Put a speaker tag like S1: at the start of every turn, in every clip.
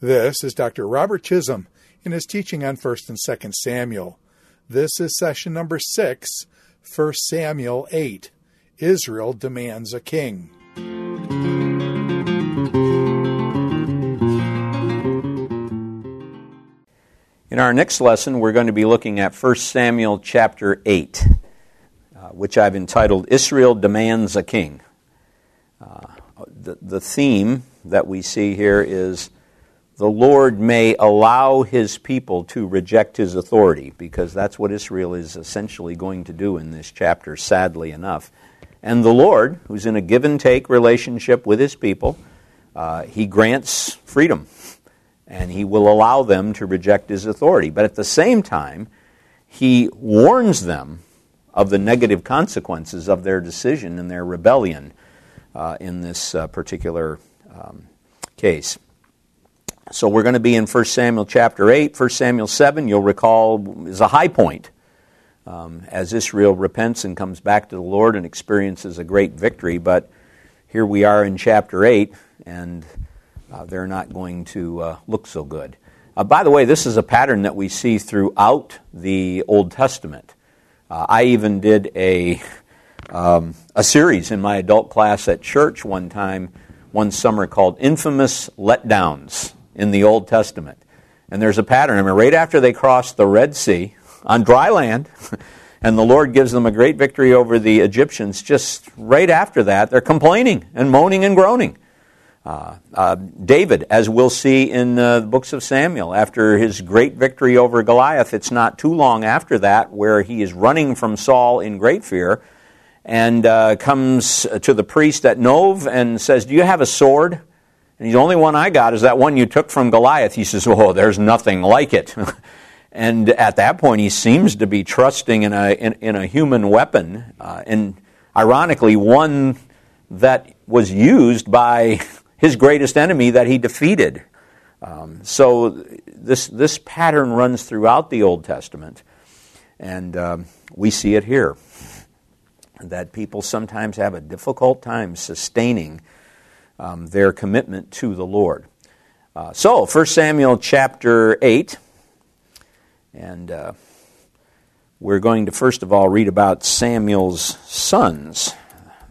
S1: This is Dr. Robert Chisholm in his teaching on 1st and 2nd Samuel. This is session number 6, 1 Samuel 8. Israel demands a king.
S2: In our next lesson, we're going to be looking at 1 Samuel chapter 8, uh, which I've entitled Israel Demands a King. Uh, the, the theme that we see here is the Lord may allow his people to reject his authority, because that's what Israel is essentially going to do in this chapter, sadly enough. And the Lord, who's in a give and take relationship with his people, uh, he grants freedom and he will allow them to reject his authority. But at the same time, he warns them of the negative consequences of their decision and their rebellion in this uh, particular um, case. So we're going to be in 1 Samuel chapter 8. 1 Samuel 7, you'll recall, is a high point um, as Israel repents and comes back to the Lord and experiences a great victory. But here we are in chapter 8, and uh, they're not going to uh, look so good. Uh, by the way, this is a pattern that we see throughout the Old Testament. Uh, I even did a, um, a series in my adult class at church one time, one summer, called Infamous Letdowns in the Old Testament. And there's a pattern. I mean, right after they cross the Red Sea on dry land, and the Lord gives them a great victory over the Egyptians, just right after that, they're complaining and moaning and groaning. Uh, uh, David, as we'll see in uh, the books of Samuel, after his great victory over Goliath, it's not too long after that where he is running from Saul in great fear and uh, comes to the priest at Nob and says, Do you have a sword? And the only one I got is that one you took from Goliath. He says, Oh, there's nothing like it. and at that point, he seems to be trusting in a, in, in a human weapon, uh, and ironically, one that was used by his greatest enemy that he defeated. Um, so this, this pattern runs throughout the Old Testament, and um, we see it here. That people sometimes have a difficult time sustaining um, their commitment to the Lord. Uh, so, 1 Samuel chapter 8, and uh, we're going to first of all read about Samuel's sons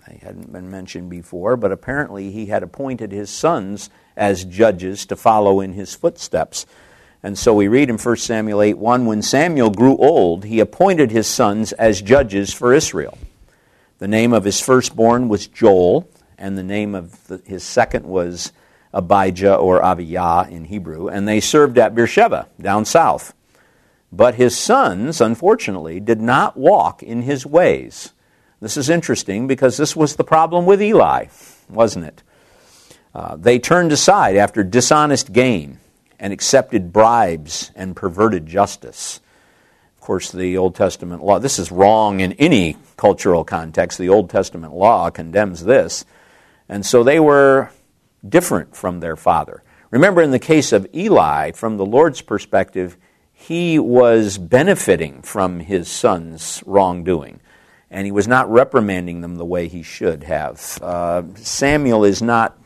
S2: They hadn't been mentioned before, but apparently he had appointed his sons as judges to follow in his footsteps. And so we read in 1 Samuel 8 1 When Samuel grew old, he appointed his sons as judges for Israel. The name of his firstborn was Joel, and the name of the, his second was Abijah or Aviyah in Hebrew, and they served at Beersheba, down south. But his sons, unfortunately, did not walk in his ways this is interesting because this was the problem with Eli, wasn't it? Uh, they turned aside after dishonest gain and accepted bribes and perverted justice. Course, the Old Testament law, this is wrong in any cultural context. The Old Testament law condemns this. And so they were different from their father. Remember, in the case of Eli, from the Lord's perspective, he was benefiting from his son's wrongdoing and he was not reprimanding them the way he should have. Uh, Samuel is not,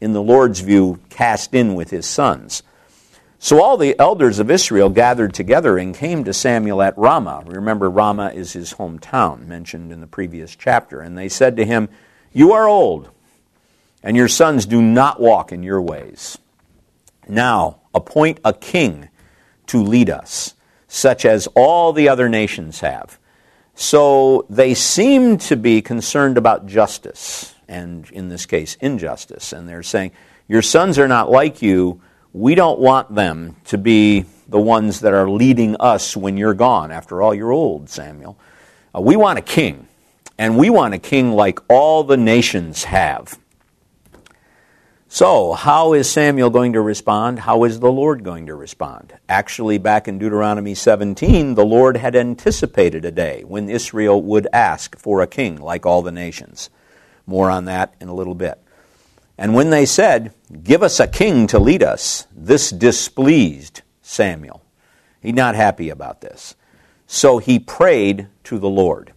S2: in the Lord's view, cast in with his sons. So all the elders of Israel gathered together and came to Samuel at Ramah. Remember, Ramah is his hometown, mentioned in the previous chapter. And they said to him, You are old, and your sons do not walk in your ways. Now appoint a king to lead us, such as all the other nations have so they seem to be concerned about justice, and in this case, injustice. And they're saying, Your sons are not like you. We don't want them to be the ones that are leading us when you're gone. After all, you're old, Samuel. Uh, we want a king, and we want a king like all the nations have. So, how is Samuel going to respond? How is the Lord going to respond? Actually, back in Deuteronomy 17, the Lord had anticipated a day when Israel would ask for a king like all the nations. More on that in a little bit. And when they said, Give us a king to lead us, this displeased Samuel. He's not happy about this. So he prayed to the Lord.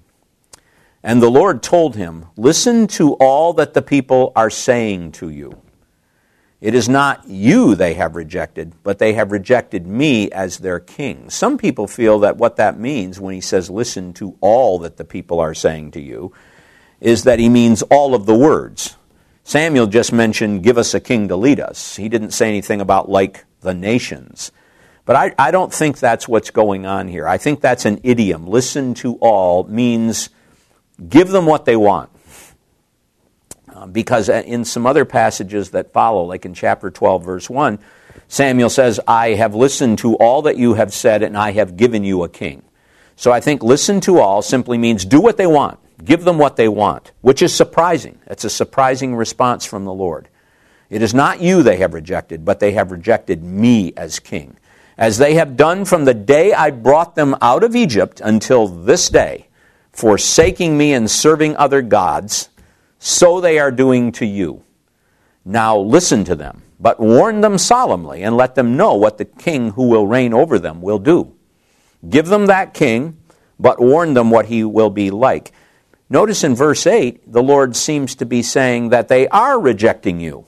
S2: And the Lord told him, Listen to all that the people are saying to you. It is not you they have rejected, but they have rejected me as their king. Some people feel that what that means when he says, Listen to all that the people are saying to you, is that he means all of the words. Samuel just mentioned, Give us a king to lead us. He didn't say anything about like the nations. But I, I don't think that's what's going on here. I think that's an idiom. Listen to all means give them what they want. Uh, because in some other passages that follow, like in chapter 12, verse 1, Samuel says, I have listened to all that you have said, and I have given you a king. So I think listen to all simply means do what they want, give them what they want, which is surprising. That's a surprising response from the Lord. It is not you they have rejected, but they have rejected me as king. As they have done from the day I brought them out of Egypt until this day, forsaking me and serving other gods, so they are doing to you. Now listen to them, but warn them solemnly, and let them know what the king who will reign over them will do. Give them that king, but warn them what he will be like. Notice in verse 8, the Lord seems to be saying that they are rejecting you.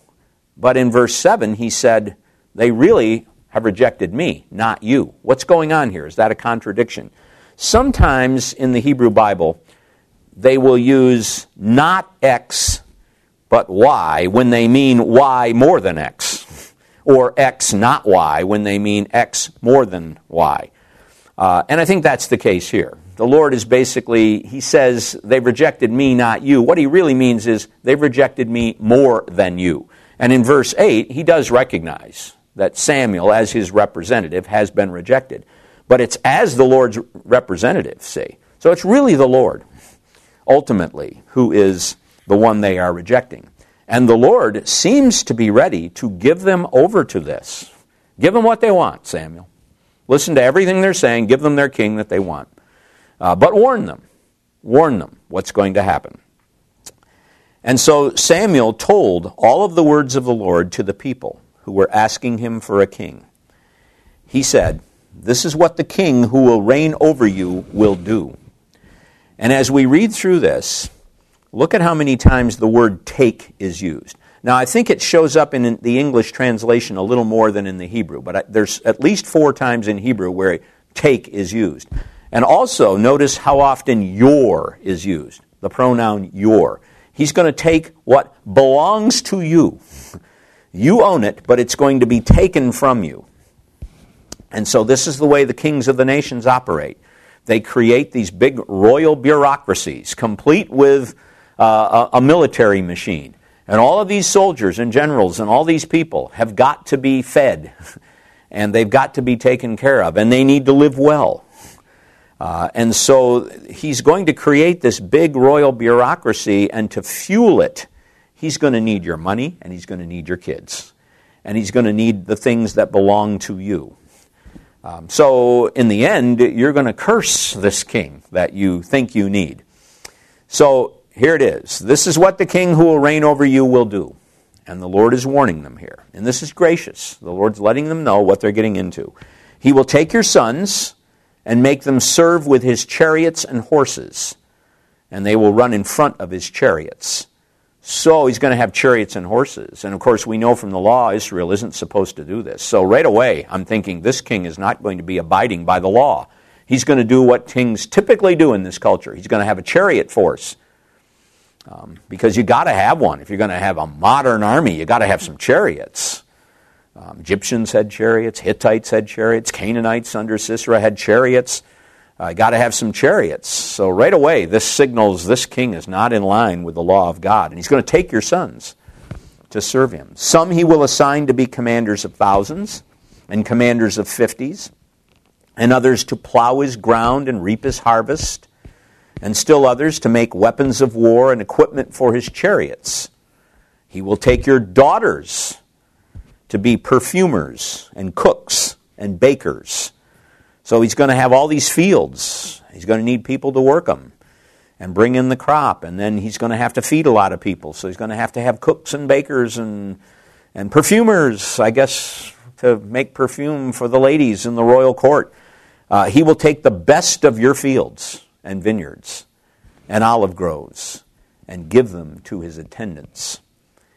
S2: But in verse 7, he said, They really have rejected me, not you. What's going on here? Is that a contradiction? Sometimes in the Hebrew Bible, they will use not X, but Y when they mean Y more than X, or X not Y when they mean X more than Y. Uh, and I think that's the case here. The Lord is basically, He says, they've rejected me, not you. What He really means is, they've rejected me more than you. And in verse 8, he does recognize that Samuel, as his representative, has been rejected. But it's as the Lord's representative, see. So it's really the Lord, ultimately, who is the one they are rejecting. And the Lord seems to be ready to give them over to this. Give them what they want, Samuel. Listen to everything they're saying. Give them their king that they want. Uh, but warn them. Warn them what's going to happen. And so Samuel told all of the words of the Lord to the people who were asking him for a king. He said, This is what the king who will reign over you will do. And as we read through this, look at how many times the word take is used. Now, I think it shows up in the English translation a little more than in the Hebrew, but there's at least four times in Hebrew where take is used. And also, notice how often your is used, the pronoun your. He's going to take what belongs to you. You own it, but it's going to be taken from you. And so, this is the way the kings of the nations operate. They create these big royal bureaucracies, complete with uh, a, a military machine. And all of these soldiers and generals and all these people have got to be fed, and they've got to be taken care of, and they need to live well. Uh, and so he's going to create this big royal bureaucracy, and to fuel it, he's going to need your money and he's going to need your kids. And he's going to need the things that belong to you. Um, so, in the end, you're going to curse this king that you think you need. So, here it is. This is what the king who will reign over you will do. And the Lord is warning them here. And this is gracious. The Lord's letting them know what they're getting into. He will take your sons and make them serve with his chariots and horses, and they will run in front of his chariots. So he's going to have chariots and horses. And of course, we know from the law, Israel isn't supposed to do this. So right away, I'm thinking this king is not going to be abiding by the law. He's going to do what kings typically do in this culture. He's going to have a chariot force. Um, because you got to have one. If you're going to have a modern army, you got to have some chariots. Um, Egyptians had chariots, Hittites had chariots, Canaanites under Sisera had chariots. Uh, got to have some chariots. So right away, this signals this king is not in line with the law of God, and he's going to take your sons to serve him. Some he will assign to be commanders of thousands and commanders of fifties, and others to plow his ground and reap his harvest, and still others to make weapons of war and equipment for his chariots. He will take your daughters to be perfumers and cooks and bakers. So he's going to have all these fields. He's going to need people to work them and bring in the crop. And then he's going to have to feed a lot of people. So he's going to have to have cooks and bakers and, and perfumers, I guess, to make perfume for the ladies in the royal court. Uh, he will take the best of your fields and vineyards and olive groves and give them to his attendants.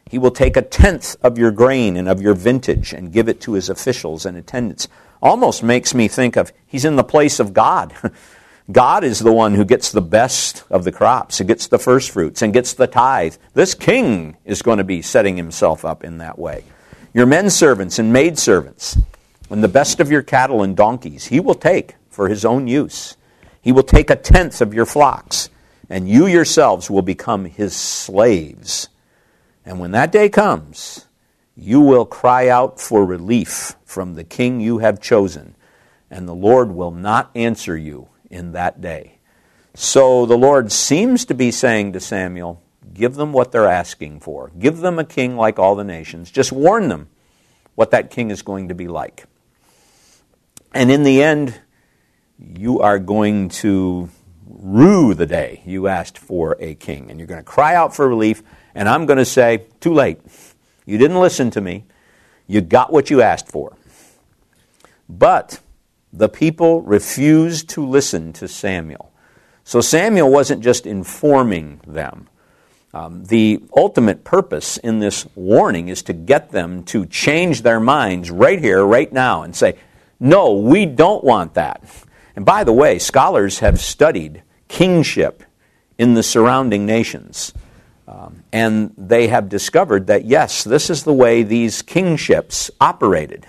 S2: He will take a tenth of your grain and of your vintage and give it to his officials and attendants. Almost makes me think of he's in the place of God. God is the one who gets the best of the crops, who gets the first fruits, and gets the tithe. This king is going to be setting himself up in that way. Your men servants and maid servants, and the best of your cattle and donkeys, he will take for his own use. He will take a tenth of your flocks, and you yourselves will become his slaves. And when that day comes, you will cry out for relief from the king you have chosen, and the Lord will not answer you in that day. So the Lord seems to be saying to Samuel, Give them what they're asking for. Give them a king like all the nations. Just warn them what that king is going to be like. And in the end, you are going to rue the day you asked for a king. And you're going to cry out for relief, and I'm going to say, Too late. You didn't listen to me. You got what you asked for. But the people refused to listen to Samuel. So Samuel wasn't just informing them. Um, the ultimate purpose in this warning is to get them to change their minds right here, right now, and say, No, we don't want that. And by the way, scholars have studied kingship in the surrounding nations. Um, and they have discovered that, yes, this is the way these kingships operated.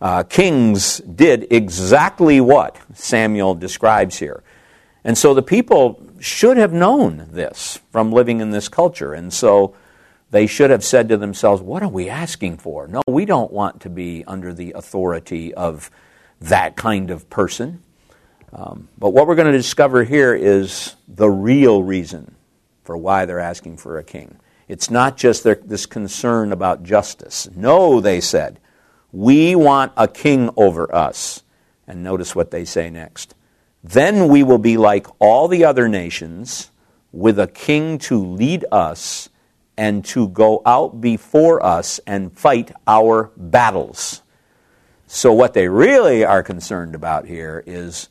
S2: Uh, kings did exactly what Samuel describes here. And so the people should have known this from living in this culture. And so they should have said to themselves, What are we asking for? No, we don't want to be under the authority of that kind of person. Um, but what we're going to discover here is the real reason for why they're asking for a king. It's not just their, this concern about justice. No, they said, we want a king over us. And notice what they say next. Then we will be like all the other nations, with a king to lead us and to go out before us and fight our battles. So, what they really are concerned about here is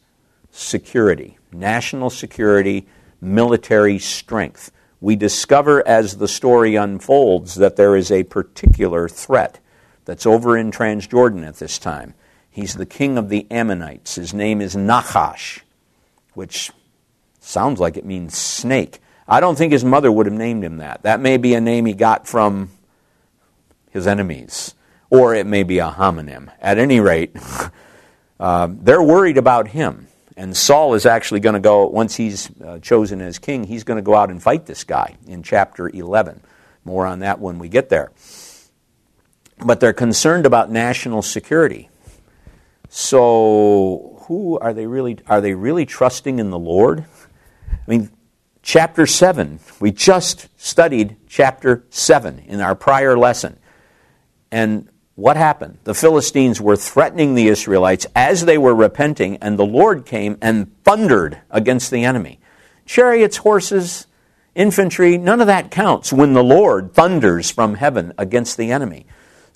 S2: security, national security, military strength. We discover as the story unfolds that there is a particular threat that's over in Transjordan at this time. He's the king of the Ammonites. His name is Nachash, which sounds like it means snake. I don't think his mother would have named him that. That may be a name he got from his enemies, or it may be a homonym. At any rate, uh, they're worried about him. And Saul is actually going to go, once he's uh, chosen as king, he's going to go out and fight this guy in chapter 11. More on that when we get there but they're concerned about national security. So, who are they really? Are they really trusting in the Lord? I mean, chapter 7, we just studied chapter 7 in our prior lesson. And what happened? The Philistines were threatening the Israelites as they were repenting, and the Lord came and thundered against the enemy. Chariots, horses, infantry, none of that counts when the Lord thunders from heaven against the enemy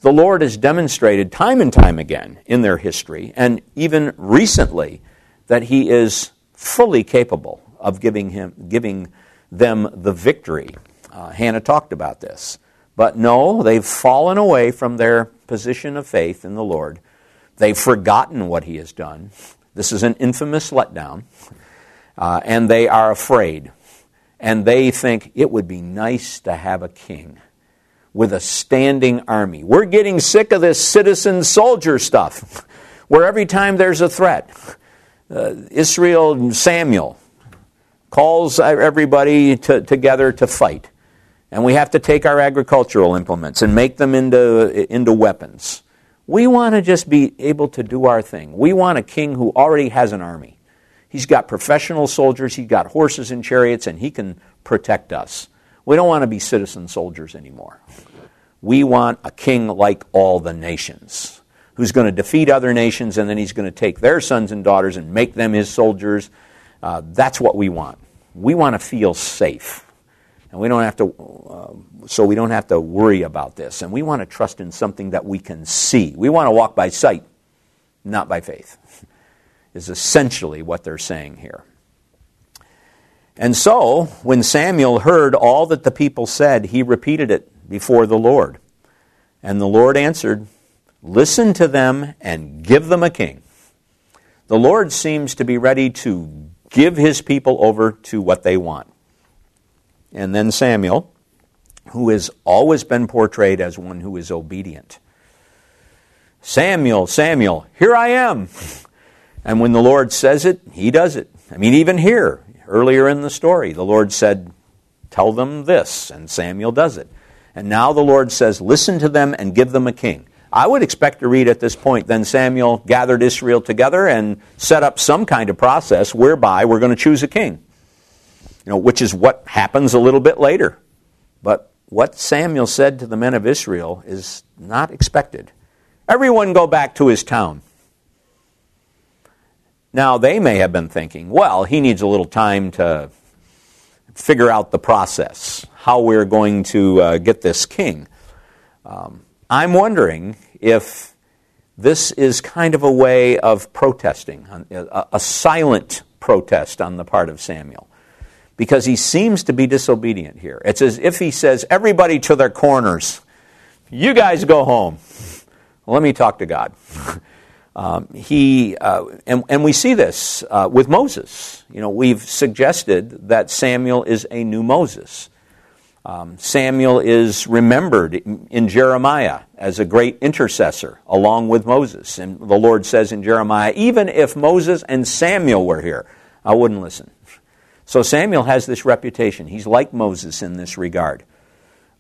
S2: the Lord has demonstrated time and time again in their history, and even recently, that He is fully capable of giving, him, giving them the victory. Uh, Hannah talked about this. But no, they've fallen away from their position of faith in the Lord. They've forgotten what He has done. This is an infamous letdown. Uh, and they are afraid. And they think it would be nice to have a king with a standing army. We're getting sick of this citizen soldier stuff, where every time there's a threat, uh, Israel Samuel calls everybody to, together to fight. And we have to take our agricultural implements and make them into, into weapons. We want to just be able to do our thing. We want a king who already has an army. He's got professional soldiers, he's got horses and chariots, and he can protect us. We don't want to be citizen soldiers anymore. We want a king like all the nations, who's going to defeat other nations and then he's going to take their sons and daughters and make them his soldiers. Uh, that's what we want. We want to feel safe. And we don't have to, uh, so we don't have to worry about this. And we want to trust in something that we can see. We want to walk by sight, not by faith, is essentially what they're saying here. And so, when Samuel heard all that the people said, he repeated it before the Lord. And the Lord answered, Listen to them and give them a king. The Lord seems to be ready to give his people over to what they want. And then Samuel, who has always been portrayed as one who is obedient. Samuel, Samuel, here I am. And when the Lord says it, he does it. I mean, even here, earlier in the story, the Lord said, Tell them this, and Samuel does it. And now the Lord says, Listen to them and give them a king. I would expect to read at this point, then Samuel gathered Israel together and set up some kind of process whereby we're going to choose a king. You know, which is what happens a little bit later. But what Samuel said to the men of Israel is not expected. Everyone go back to his town. Now, they may have been thinking, well, he needs a little time to figure out the process, how we're going to uh, get this king. Um, I'm wondering if this is kind of a way of protesting, a, a silent protest on the part of Samuel, because he seems to be disobedient here. It's as if he says, Everybody to their corners. You guys go home. Let me talk to God. Um, he uh, and, and we see this uh, with Moses. You know, we've suggested that Samuel is a new Moses. Um, Samuel is remembered in Jeremiah as a great intercessor along with Moses. And the Lord says in Jeremiah, even if Moses and Samuel were here, I wouldn't listen. So Samuel has this reputation. He's like Moses in this regard.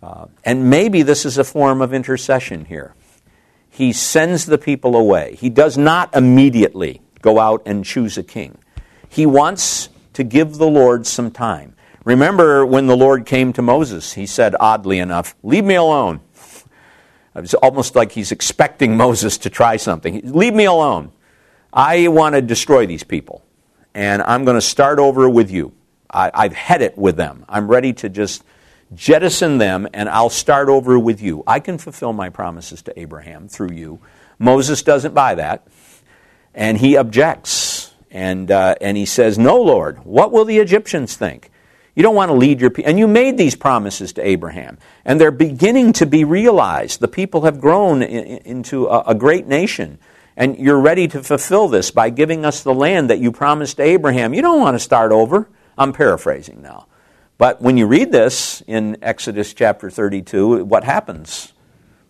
S2: Uh, and maybe this is a form of intercession here. He sends the people away. He does not immediately go out and choose a king. He wants to give the Lord some time. Remember when the Lord came to Moses, he said, oddly enough, Leave me alone. It's almost like he's expecting Moses to try something. Leave me alone. I want to destroy these people, and I'm going to start over with you. I, have had it with them. I'm ready to just jettison them, and I'll start over with you. I can fulfill my promises to Abraham through you. Moses doesn't buy that, and he objects. And, uh, and he says, No, Lord, what will the Egyptians think? You don't want to lead your people. And you made these promises to Abraham, and they're beginning to be realized. The people have grown in, into a, a great nation, and you're ready to fulfill this by giving us the land that you promised to Abraham. You don't want to start over. I'm paraphrasing now. But when you read this in Exodus chapter 32, what happens?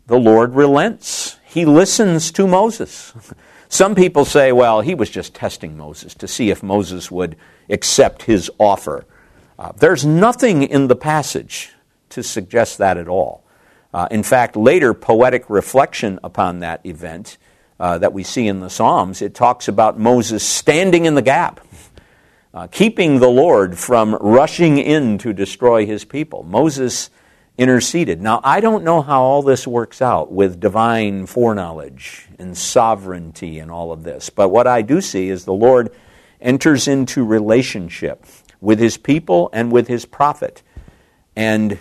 S2: The Lord relents. He listens to Moses. Some people say, well, he was just testing Moses to see if Moses would accept his offer. Uh, there's nothing in the passage to suggest that at all. Uh, in fact, later poetic reflection upon that event uh, that we see in the Psalms, it talks about Moses standing in the gap, uh, keeping the Lord from rushing in to destroy his people. Moses interceded. Now, I don't know how all this works out with divine foreknowledge and sovereignty and all of this, but what I do see is the Lord enters into relationship with his people and with his prophet. And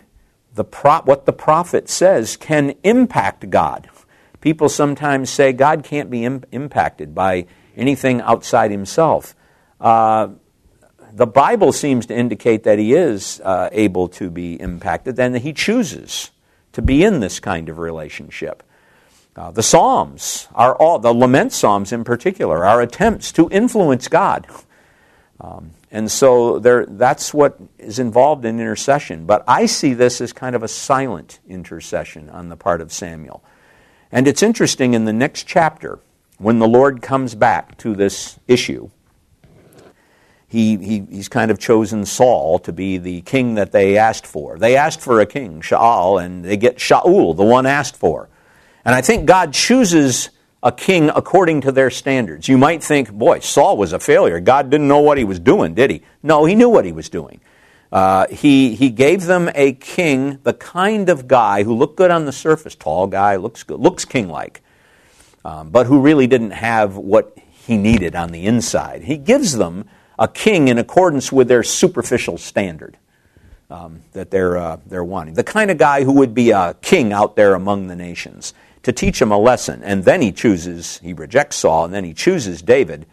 S2: the pro- what the prophet says can impact God. People sometimes say God can't be Im- impacted by anything outside himself. Uh, the Bible seems to indicate that he is uh, able to be impacted and that he chooses to be in this kind of relationship. Uh, the Psalms are all, the lament Psalms in particular, are attempts to influence God. Um, and so there, that's what is involved in intercession. But I see this as kind of a silent intercession on the part of Samuel. And it's interesting in the next chapter, when the Lord comes back to this issue, he, he, he's kind of chosen Saul to be the king that they asked for. They asked for a king, Shaul, and they get Shaul, the one asked for. And I think God chooses a king according to their standards. You might think, boy, Saul was a failure. God didn't know what he was doing, did he? No, he knew what he was doing. Uh, he, he gave them a king, the kind of guy who looked good on the surface, tall guy, looks good, looks king like, um, but who really didn't have what he needed on the inside. He gives them a king in accordance with their superficial standard um, that they're, uh, they're wanting. The kind of guy who would be a king out there among the nations to teach him a lesson. And then he chooses, he rejects Saul, and then he chooses David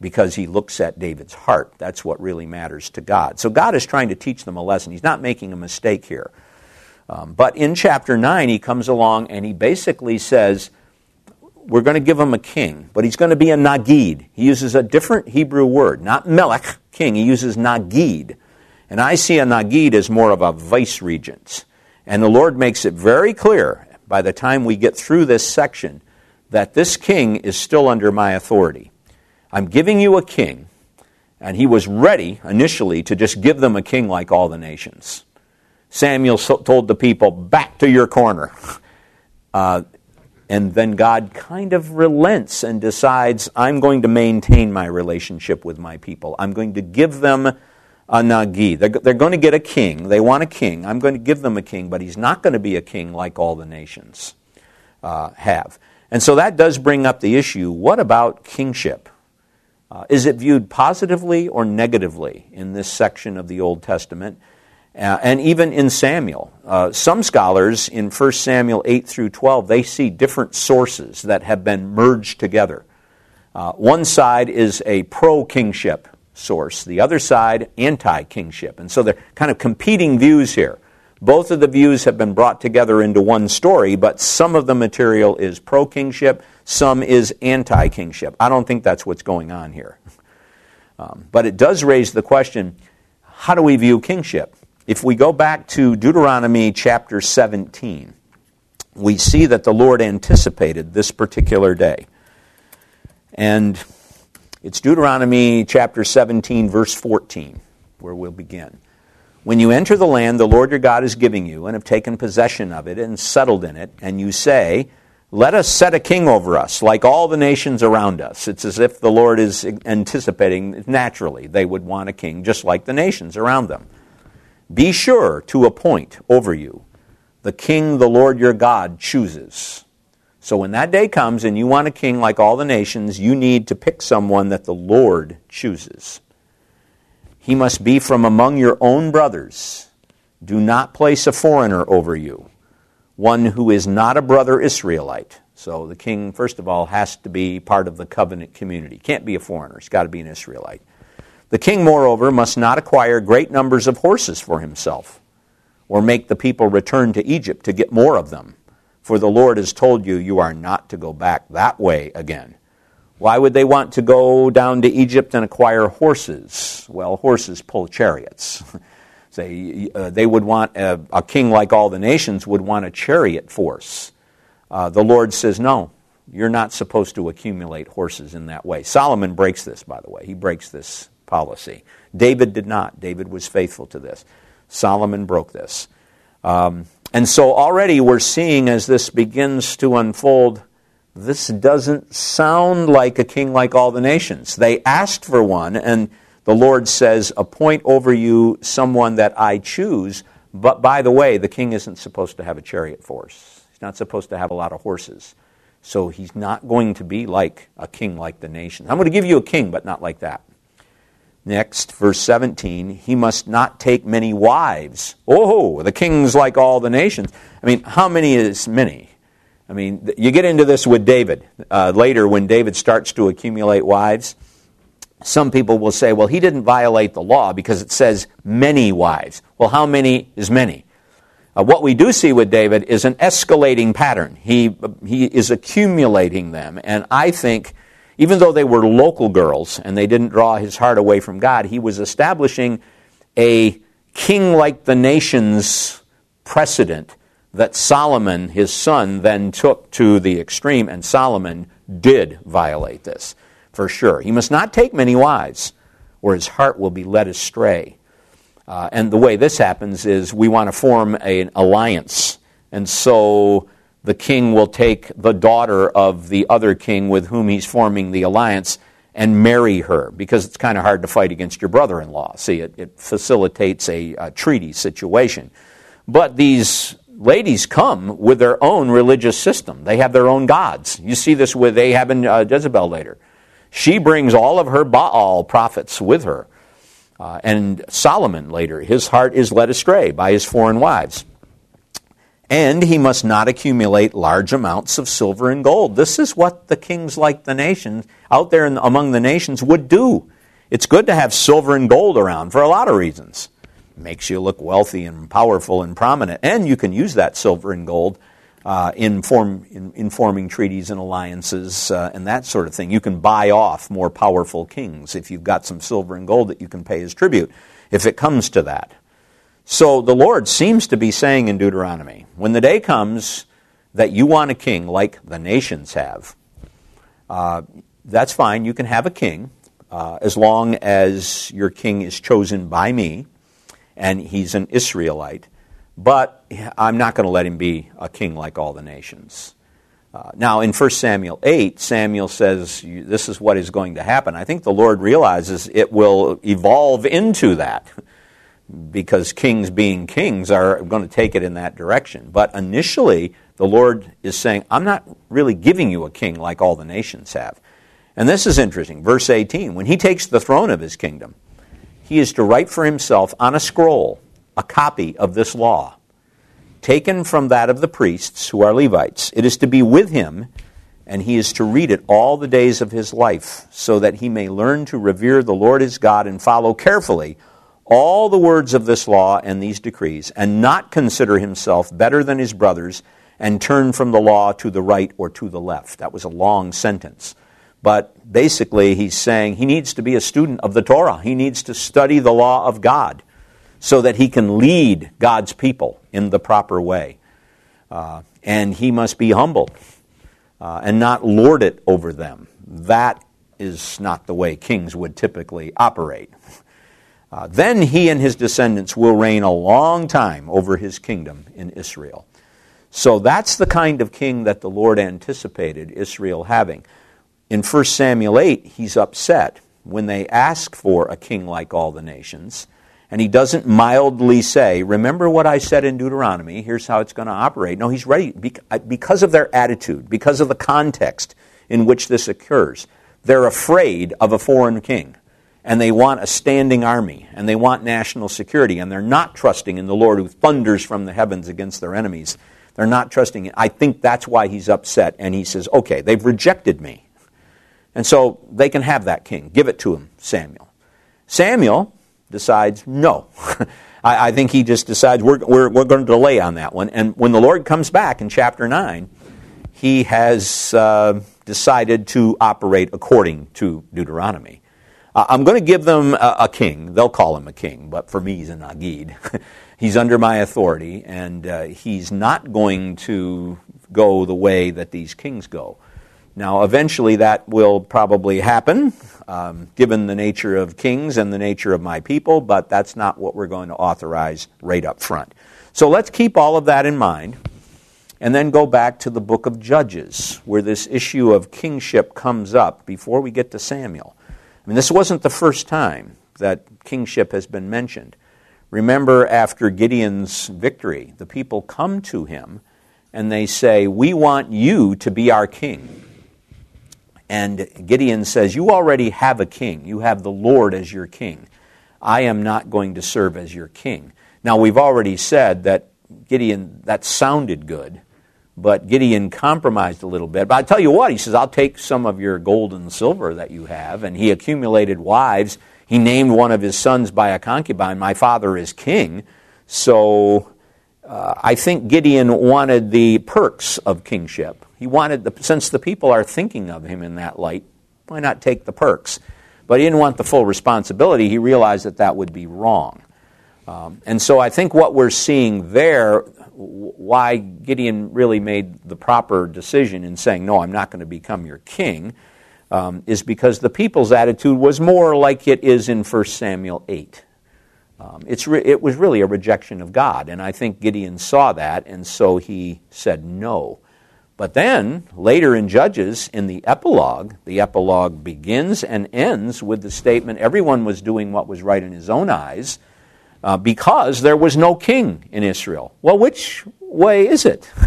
S2: because he looks at David's heart. That's what really matters to God. So God is trying to teach them a lesson. He's not making a mistake here. Um, but in chapter 9, he comes along and he basically says, We're going to give him a king, but he's going to be a Nagid. He uses a different Hebrew word, not Melech, king. He uses Nagid. And I see a Nagid as more of a vice regent. And the Lord makes it very clear by the time we get through this section that this king is still under my authority. I'm giving you a king. And he was ready initially to just give them a king like all the nations. Samuel told the people, Back to your corner. Uh, and then God kind of relents and decides, I'm going to maintain my relationship with my people. I'm going to give them a Nagid. They're, they're going to get a king. They want a king. I'm going to give them a king, but he's not going to be a king like all the nations uh, have. And so that does bring up the issue what about kingship? Uh, is it viewed positively or negatively in this section of the Old Testament? Uh, and even in Samuel. Uh, some scholars in 1 Samuel 8 through 12, they see different sources that have been merged together. Uh, one side is a pro kingship source, the other side, anti kingship. And so they're kind of competing views here. Both of the views have been brought together into one story, but some of the material is pro kingship, some is anti kingship. I don't think that's what's going on here. Um, but it does raise the question how do we view kingship? If we go back to Deuteronomy chapter 17, we see that the Lord anticipated this particular day. And it's Deuteronomy chapter 17, verse 14, where we'll begin. When you enter the land the Lord your God is giving you, and have taken possession of it and settled in it, and you say, Let us set a king over us, like all the nations around us. It's as if the Lord is anticipating naturally they would want a king, just like the nations around them. Be sure to appoint over you the king the Lord your God chooses so when that day comes and you want a king like all the nations, you need to pick someone that the Lord chooses. He must be from among your own brothers. Do not place a foreigner over you, one who is not a brother Israelite. So the king, first of all, has to be part of the covenant community. Can't be a foreigner, he's got to be an Israelite. The king, moreover, must not acquire great numbers of horses for himself, or make the people return to Egypt to get more of them for the Lord has told you you are not to go back that way again. Why would they want to go down to Egypt and acquire horses? Well, horses pull chariots. Say, uh, they would want a, a, king like all the nations would want a chariot force. Uh, the Lord says, no, you're not supposed to accumulate horses in that way. Solomon breaks this, by the way. He breaks this policy. David did not. David was faithful to this. Solomon broke this. Um, and so already we're seeing as this begins to unfold, this doesn't sound like a king like all the nations. They asked for one, and the Lord says, Appoint over you someone that I choose. But by the way, the king isn't supposed to have a chariot force, he's not supposed to have a lot of horses. So he's not going to be like a king like the nations. I'm going to give you a king, but not like that. Next, verse 17, he must not take many wives. Oh, the king's like all the nations. I mean, how many is many? I mean, you get into this with David uh, later when David starts to accumulate wives. Some people will say, well, he didn't violate the law because it says many wives. Well, how many is many? Uh, what we do see with David is an escalating pattern. He, he is accumulating them. And I think even though they were local girls and they didn't draw his heart away from God, he was establishing a king like the nations precedent that Solomon, his son, then took to the extreme, and Solomon did violate this, for sure. He must not take many wives, or his heart will be led astray. Uh, and the way this happens is we want to form an alliance. And so the king will take the daughter of the other king with whom he's forming the alliance and marry her because it's kind of hard to fight against your brother in law. See, it, it facilitates a, a, treaty situation. But these ladies come with their own religious system, they have their own gods. You see this with Ahab and uh, Jezebel later. She brings all of her Baal prophets with her. Uh, and Solomon later, his heart is led astray by his foreign wives. And he must not accumulate large amounts of silver and gold. This is what the kings like the nations out there in, among the nations would do. It's good to have silver and gold around for a lot of reasons. It makes you look wealthy and powerful and prominent. And you can use that silver and gold uh, in, form, in, in, forming treaties and alliances uh, and that sort of thing. You can buy off more powerful kings if you've got some silver and gold that you can pay as tribute, if it comes to that. So the Lord seems to be saying in Deuteronomy when the day comes that you want a king like the nations have, uh, that's fine. You can have a king uh, as long as your king is chosen by me and he's an Israelite. But I'm not going to let him be a king like all the nations. Uh, now, in 1 Samuel 8, Samuel says this is what is going to happen. I think the Lord realizes it will evolve into that because kings being kings are going to take it in that direction. But initially, the Lord is saying, I'm not really giving you a king like all the nations have. And this is interesting. Verse 18 When he takes the throne of his kingdom, he is to write for himself on a scroll a copy of this law, taken from that of the priests who are Levites. It is to be with him, and he is to read it all the days of his life, so that he may learn to revere the Lord his God and follow carefully all the words of this law and these decrees, and not consider himself better than his brothers, and turn from the law to the right or to the left. That was a long sentence. But basically, he's saying he needs to be a student of the Torah. He needs to study the law of God so that he can lead God's people in the proper way. Uh, and he must be humble uh, and not lord it over them. That is not the way kings would typically operate. Uh, then he and his descendants will reign a long time over his kingdom in Israel. So that's the kind of king that the Lord anticipated Israel having. In 1 Samuel 8, he's upset when they ask for a king like all the nations. And he doesn't mildly say, Remember what I said in Deuteronomy, here's how it's going to operate. No, he's ready uh, because of their attitude, because of the context in which this occurs. They're afraid of a foreign king, and they want a standing army, and they want national security, and they're not trusting in the Lord who thunders from the heavens against their enemies. They're not trusting. I think that's why he's upset, and he says, Okay, they've rejected me. And so they can have that king. Give it to him, Samuel. Samuel decides no. I, I, think he just decides we're, we're, we're going to delay on that one. And when the Lord comes back in chapter 9, he has uh, decided to operate according to Deuteronomy. Uh, I'm going to give them a, a, king. They'll call him a king, but for me, he's a Nagid. he's under my authority, and uh, he's not going to go the way that these kings go. Now, eventually, that will probably happen, um, given the nature of kings and the nature of my people, but that's not what we're going to authorize right up front. So let's keep all of that in mind and then go back to the book of Judges, where this issue of kingship comes up before we get to Samuel. I mean, this wasn't the first time that kingship has been mentioned. Remember, after Gideon's victory, the people come to him and they say, We want you to be our king. And Gideon says, You already have a king. You have the Lord as your king. I am not going to serve as your king. Now, we've already said that Gideon, that sounded good, but Gideon compromised a little bit. But I tell you what, he says, I'll take some of your gold and silver that you have. And he accumulated wives. He named one of his sons by a concubine, My father is king. So uh, I think Gideon wanted the perks of kingship. He wanted, the, since the people are thinking of him in that light, why not take the perks? But he didn't want the full responsibility. He realized that that would be wrong. Um, and so I think what we're seeing there, why Gideon really made the proper decision in saying, No, I'm not going to become your king, um, is because the people's attitude was more like it is in 1 Samuel 8. Um, it's re- it was really a rejection of God, and I think Gideon saw that, and so he said no. But then, later in Judges, in the epilogue, the epilogue begins and ends with the statement everyone was doing what was right in his own eyes uh, because there was no king in Israel. Well, which way is it?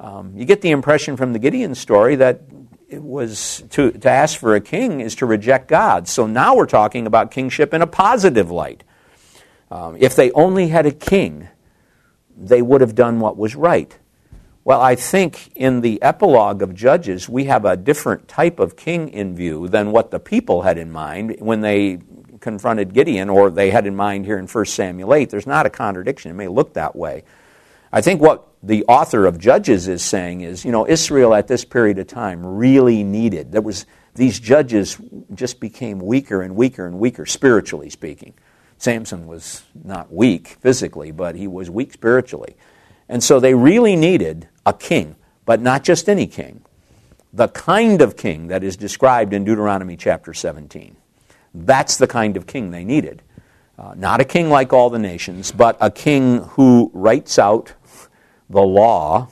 S2: Um, you get the impression from the Gideon story that it was to, to ask for a king is to reject God. So now we're talking about kingship in a positive light. Um, if they only had a king they would have done what was right. Well, I think in the epilogue of Judges, we have a different type of king in view than what the people had in mind when they confronted Gideon, or they had in mind here in 1 Samuel 8. There's not a contradiction. It may look that way. I think what the author of Judges is saying is, you know, Israel at this period of time really needed. There was these judges just became weaker and weaker and weaker spiritually speaking. Samson was not weak physically, but he was weak spiritually. And so they really needed a king, but not just any king. The kind of king that is described in Deuteronomy chapter 17. That's the kind of king they needed. Uh, not a king like all the nations, but a king who writes out the law.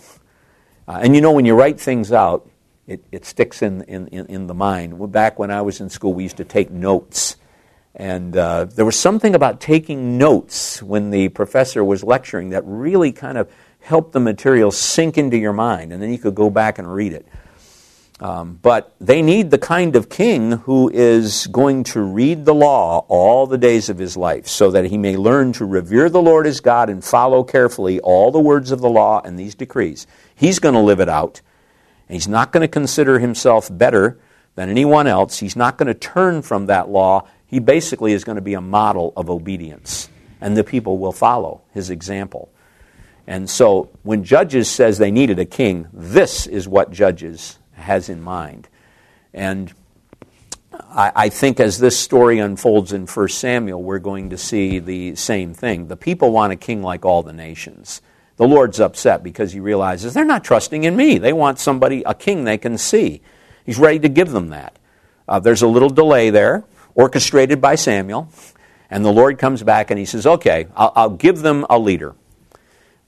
S2: Uh, and you know, when you write things out, it, it sticks in, in, in the mind. Back when I was in school, we used to take notes. And uh, there was something about taking notes when the professor was lecturing that really kind of helped the material sink into your mind, and then you could go back and read it. Um, but they need the kind of king who is going to read the law all the days of his life so that he may learn to revere the Lord as God and follow carefully all the words of the law and these decrees. He's going to live it out. And he's not going to consider himself better than anyone else. He's not going to turn from that law. He basically is going to be a model of obedience, and the people will follow his example. And so when Judges says they needed a king, this is what Judges has in mind. And I, I, think as this story unfolds in 1 Samuel, we're going to see the same thing. The people want a king like all the nations. The Lord's upset because he realizes they're not trusting in me. They want somebody, a king they can see. He's ready to give them that. Uh, there's a little delay there, orchestrated by Samuel. And the Lord comes back and he says, Okay, I'll, I'll give them a leader.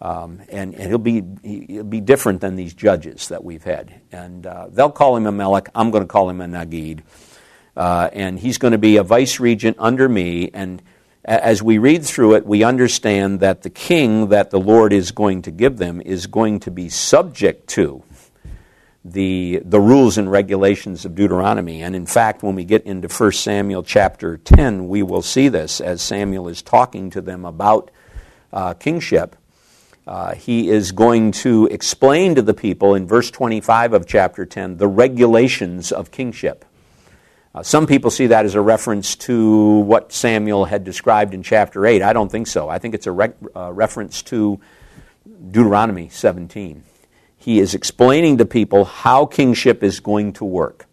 S2: Um, and, and he'll be he'll be different than these judges that we've had. And uh, they'll call him a melech. I'm going to call him a nagid. Uh, and he's going to be a vice regent under me. And as we read through it, we understand that the king that the Lord is going to give them is going to be subject to the, the rules and regulations of Deuteronomy. And in fact, when we get into 1 Samuel chapter 10, we will see this as Samuel is talking to them about uh, kingship. Uh, he is going to explain to the people in verse 25 of chapter 10 the regulations of kingship. Uh, some people see that as a reference to what Samuel had described in chapter 8. I don't think so. I think it's a re- uh, reference to Deuteronomy 17. He is explaining to people how kingship is going to work.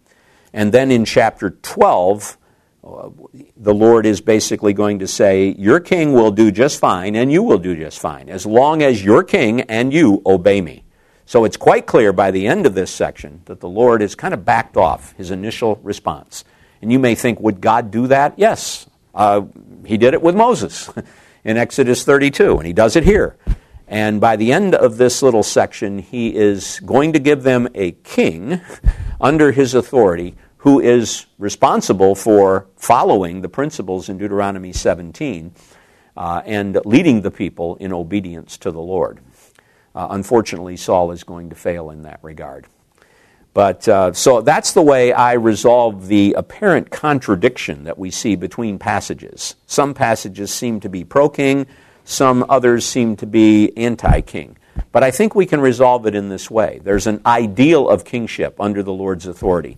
S2: And then in chapter 12, the Lord is basically going to say, Your king will do just fine, and you will do just fine, as long as your king and you obey me. So it's quite clear by the end of this section that the Lord has kind of backed off his initial response. And you may think, would God do that? Yes. Uh, he did it with Moses in Exodus 32, and he does it here. And by the end of this little section, he is going to give them a king under his authority who is responsible for following the principles in Deuteronomy 17 uh, and leading the people in obedience to the Lord. Uh, unfortunately, Saul is going to fail in that regard. But uh, so that's the way I resolve the apparent contradiction that we see between passages. Some passages seem to be pro king, some others seem to be anti king. But I think we can resolve it in this way there's an ideal of kingship under the Lord's authority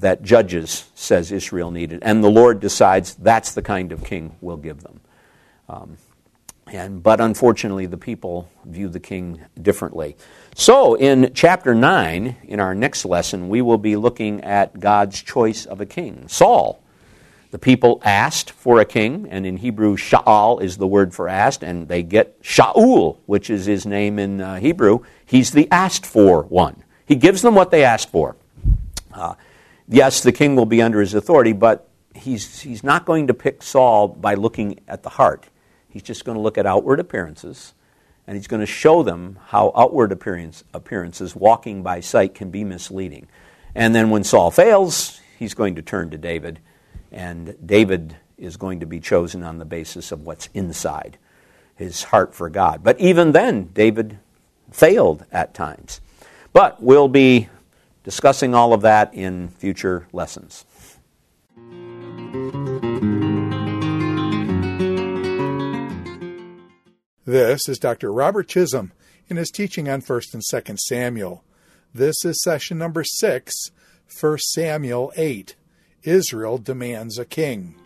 S2: that Judges says Israel needed. And the Lord decides that's the kind of king we'll give them. Um, and, but unfortunately, the people view the king differently. So, in chapter 9, in our next lesson, we will be looking at God's choice of a king Saul. The people asked for a king, and in Hebrew, Sha'al is the word for asked, and they get Sha'ul, which is his name in uh, Hebrew. He's the asked for one. He gives them what they asked for. Uh, yes, the king will be under his authority, but he's, he's not going to pick Saul by looking at the heart. He's just going to look at outward appearances, and he's going to show them how outward appearance, appearances, walking by sight, can be misleading. And then when Saul fails, he's going to turn to David, and David is going to be chosen on the basis of what's inside his heart for God. But even then, David failed at times. But we'll be discussing all of that in future lessons.
S1: This is Dr. Robert Chisholm in his teaching on 1st and 2nd Samuel. This is session number 6, 1 Samuel 8. Israel demands a king.